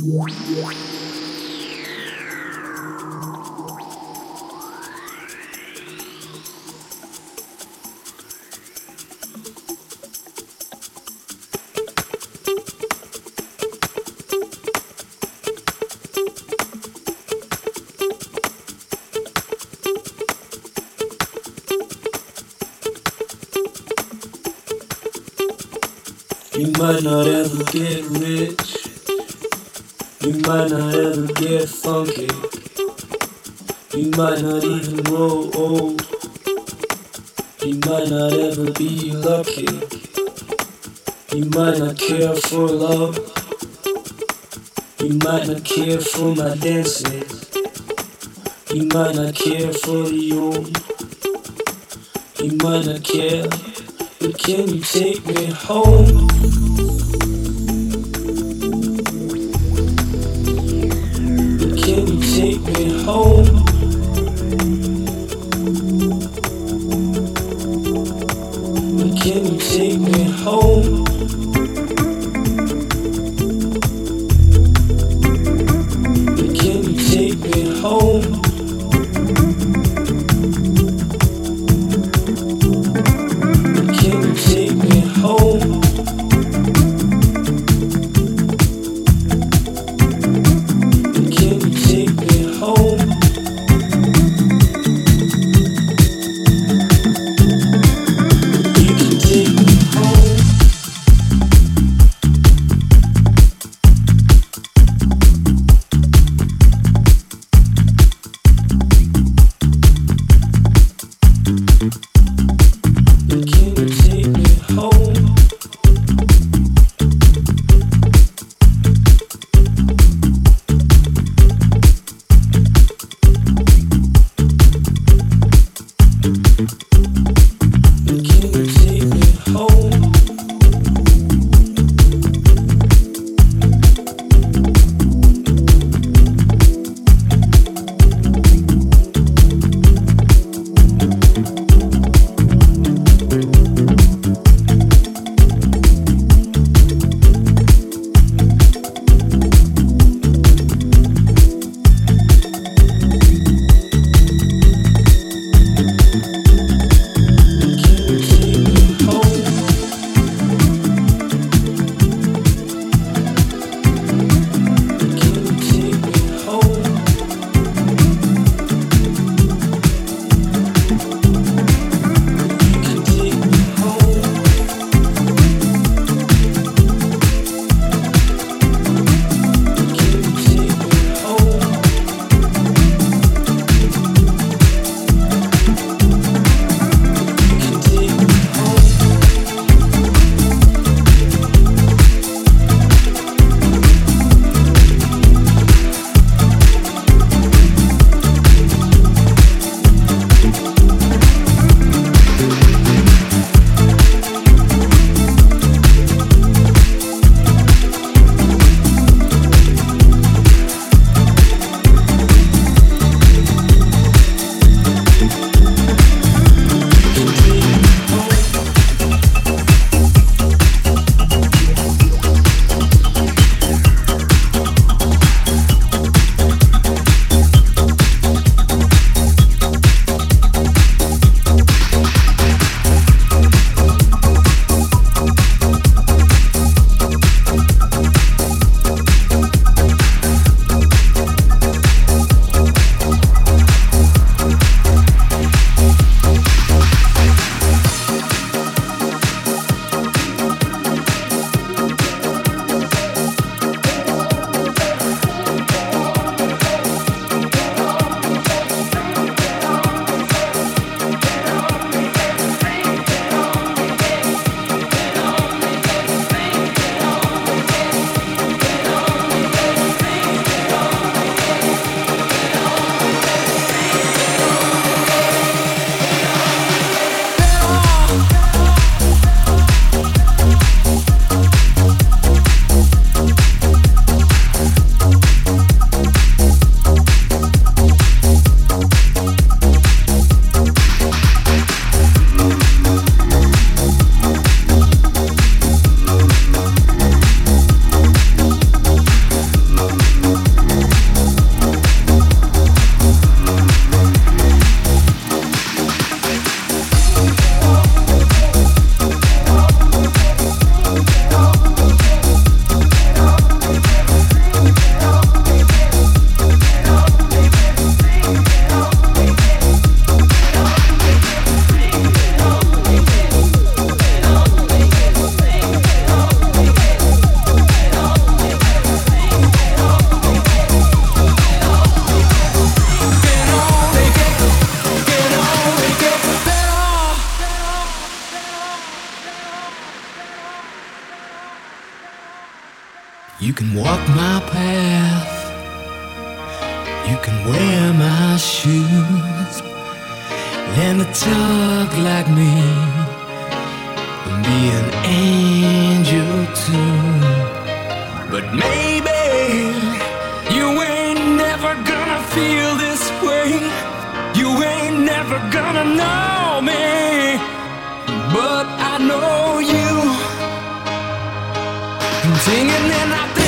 You might not ever get rich. Might not ever get funky. You might not even grow old. You might not ever be lucky. You might not care for love. You might not care for my dancing. You might not care for the old. You might not care, but can you take me home? Can walk my path. You can wear my shoes. Learn to talk like me. And be an angel too. But maybe you ain't never gonna feel this way. You ain't never gonna know me. But I know you. Singing and I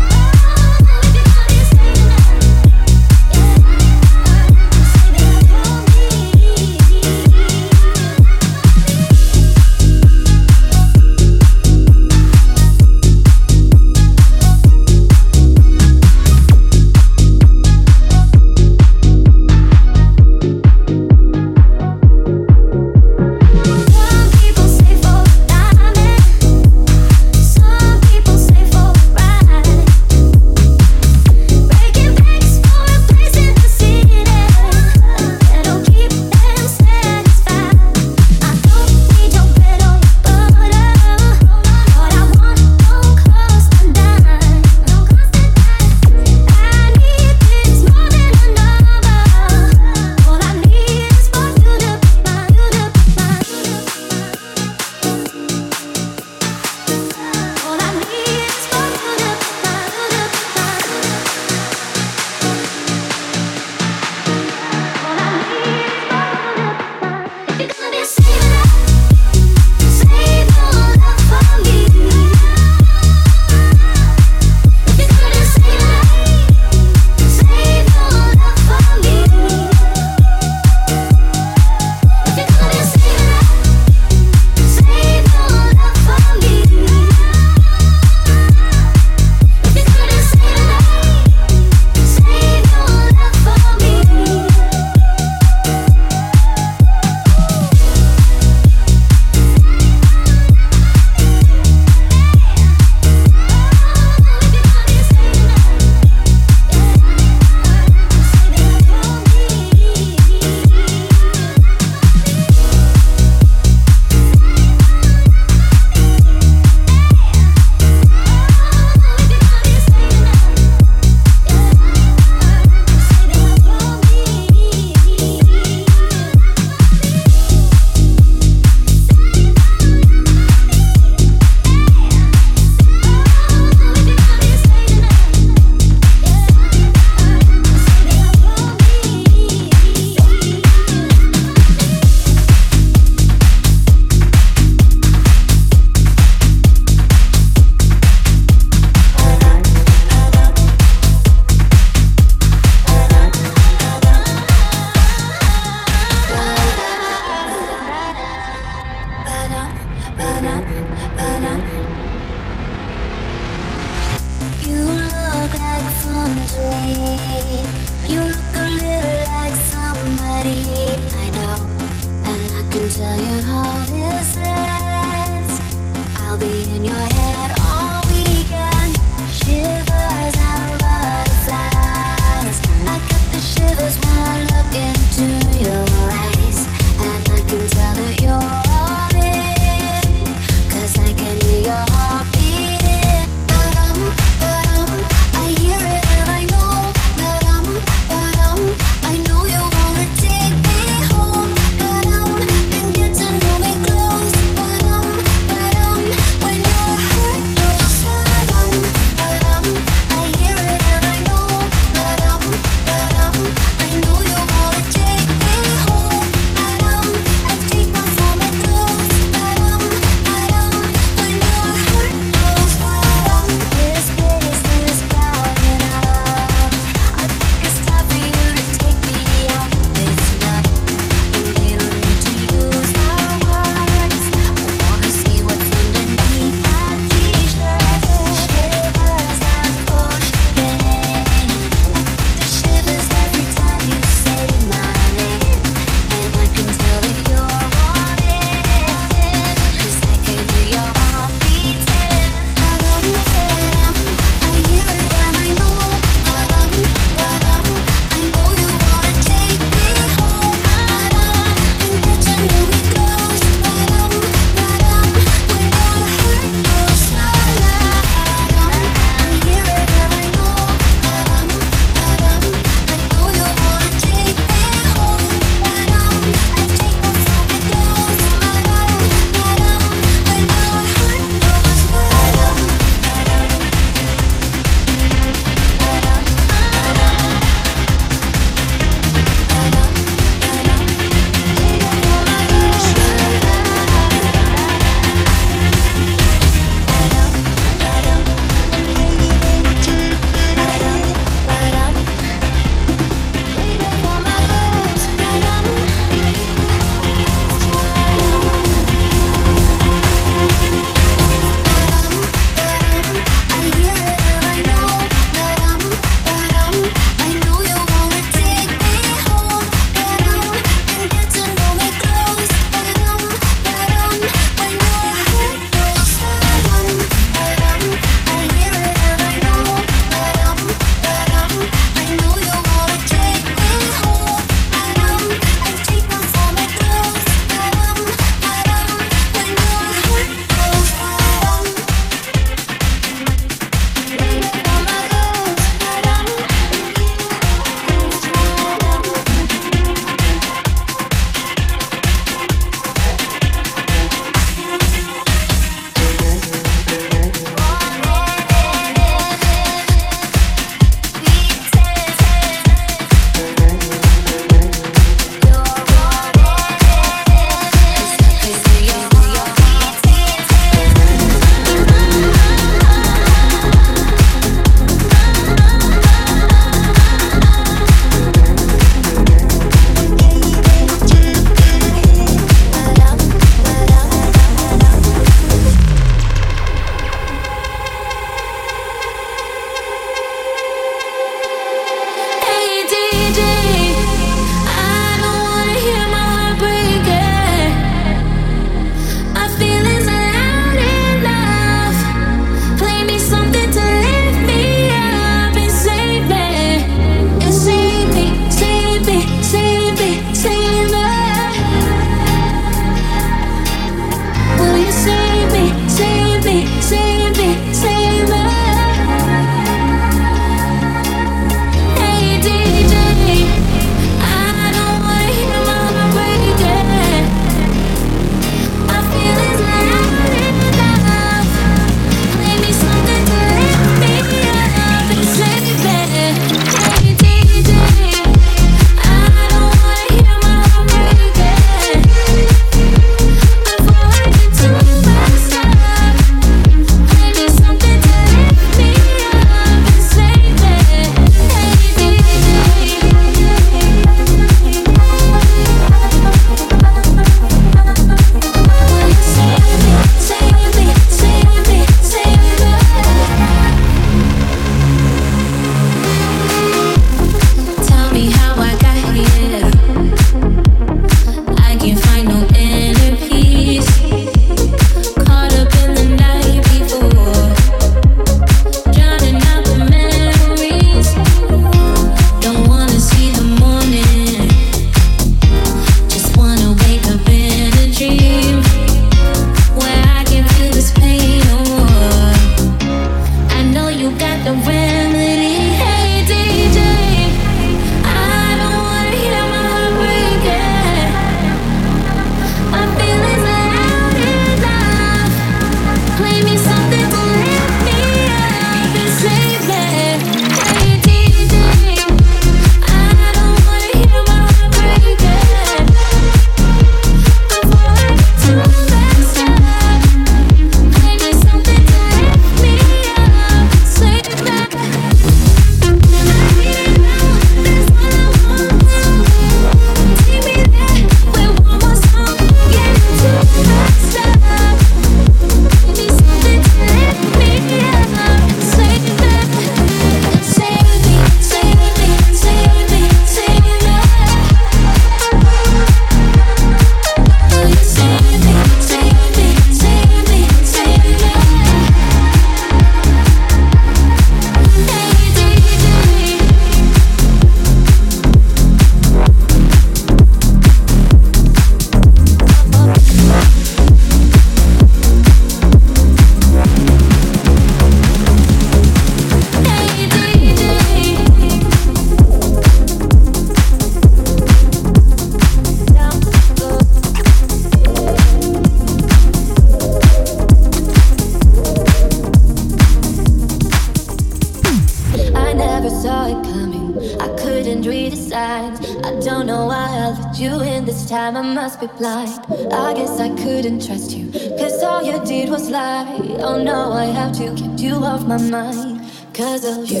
time I must be blind. I guess I couldn't trust you. Cause all you did was lie. Oh no, I have to keep you off my mind. Cause of you.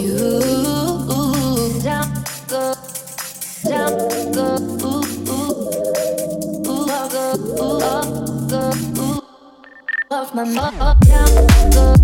You. Down, go. Down, go. Off my mind. Down, go.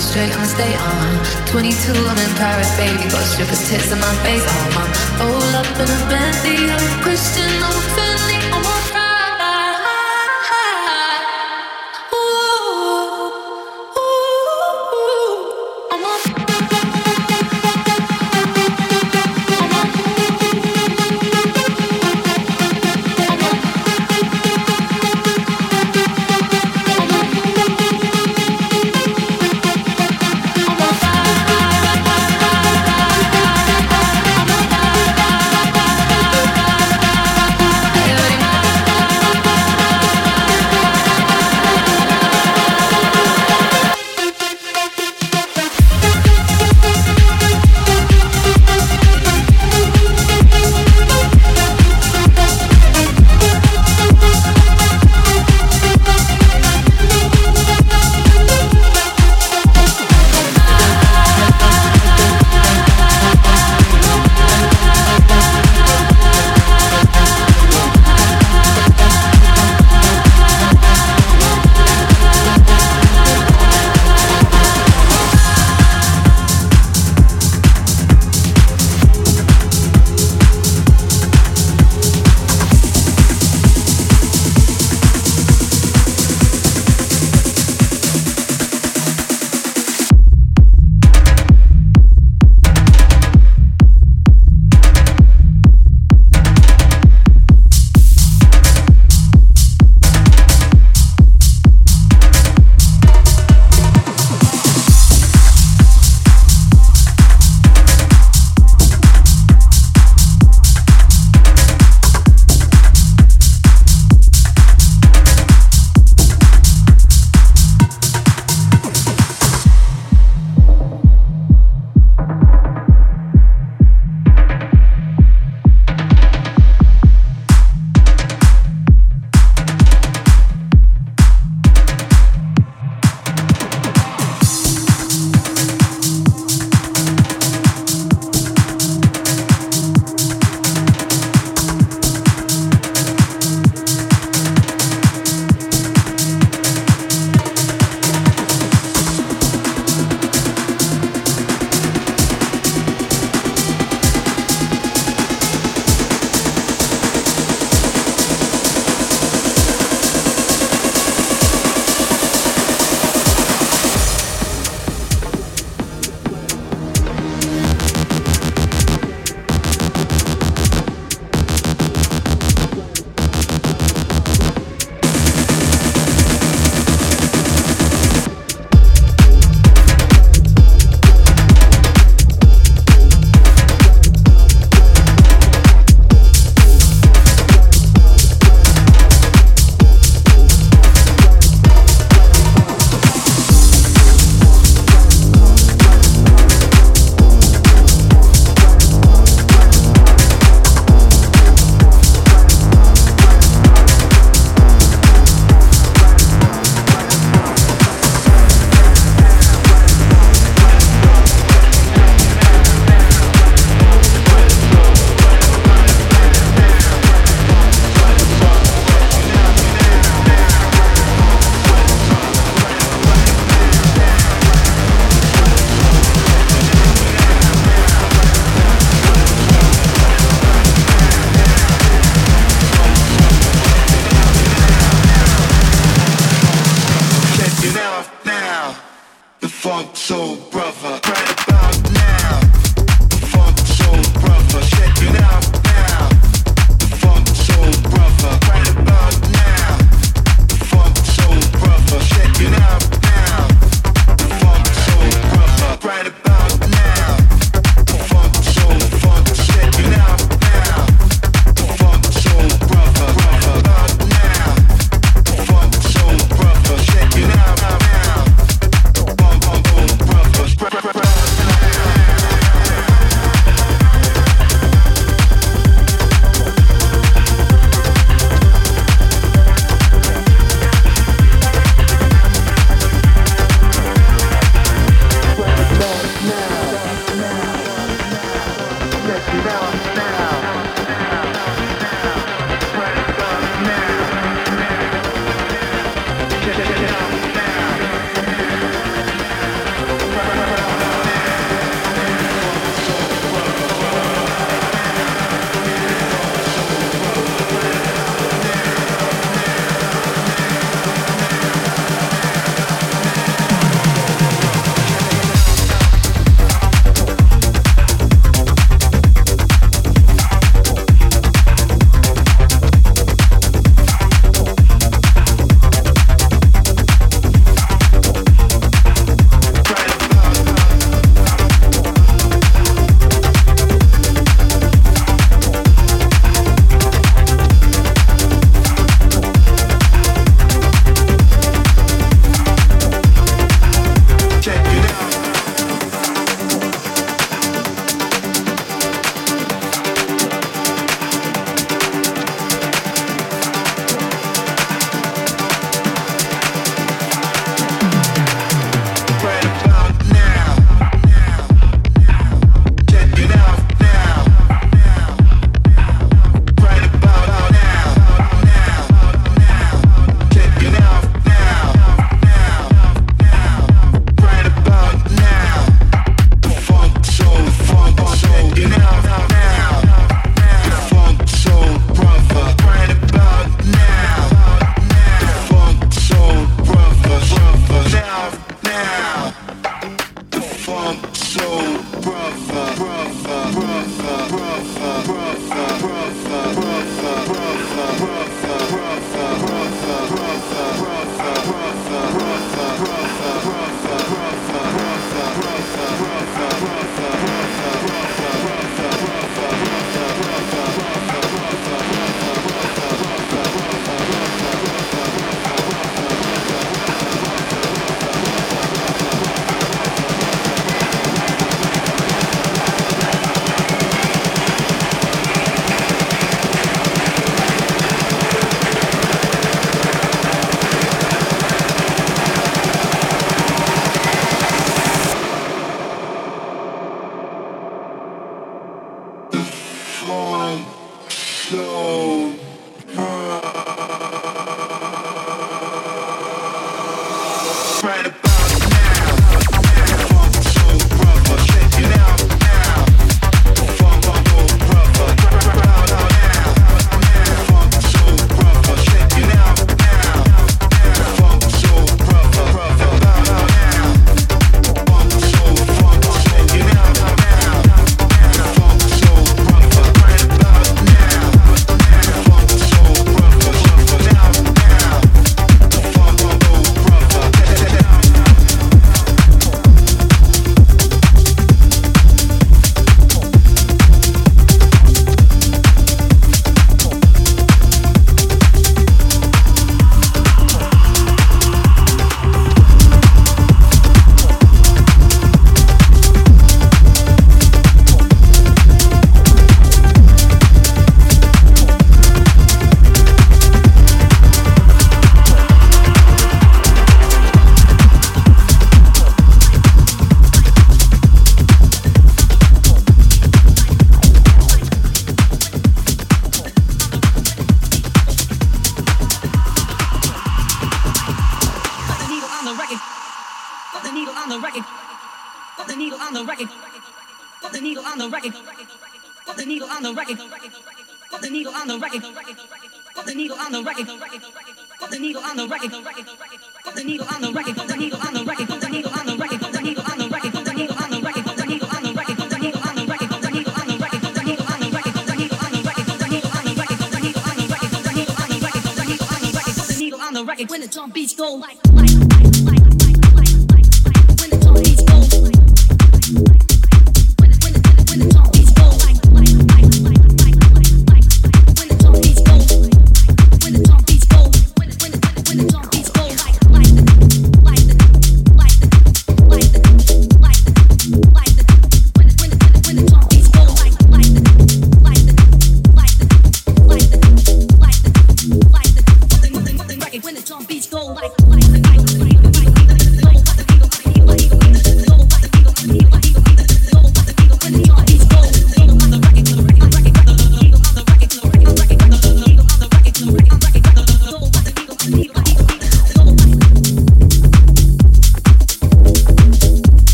straight on, stay on. 22, I'm in Paris, baby. Got strippers, tits in my face, oh, I'm all up in a band, the question open.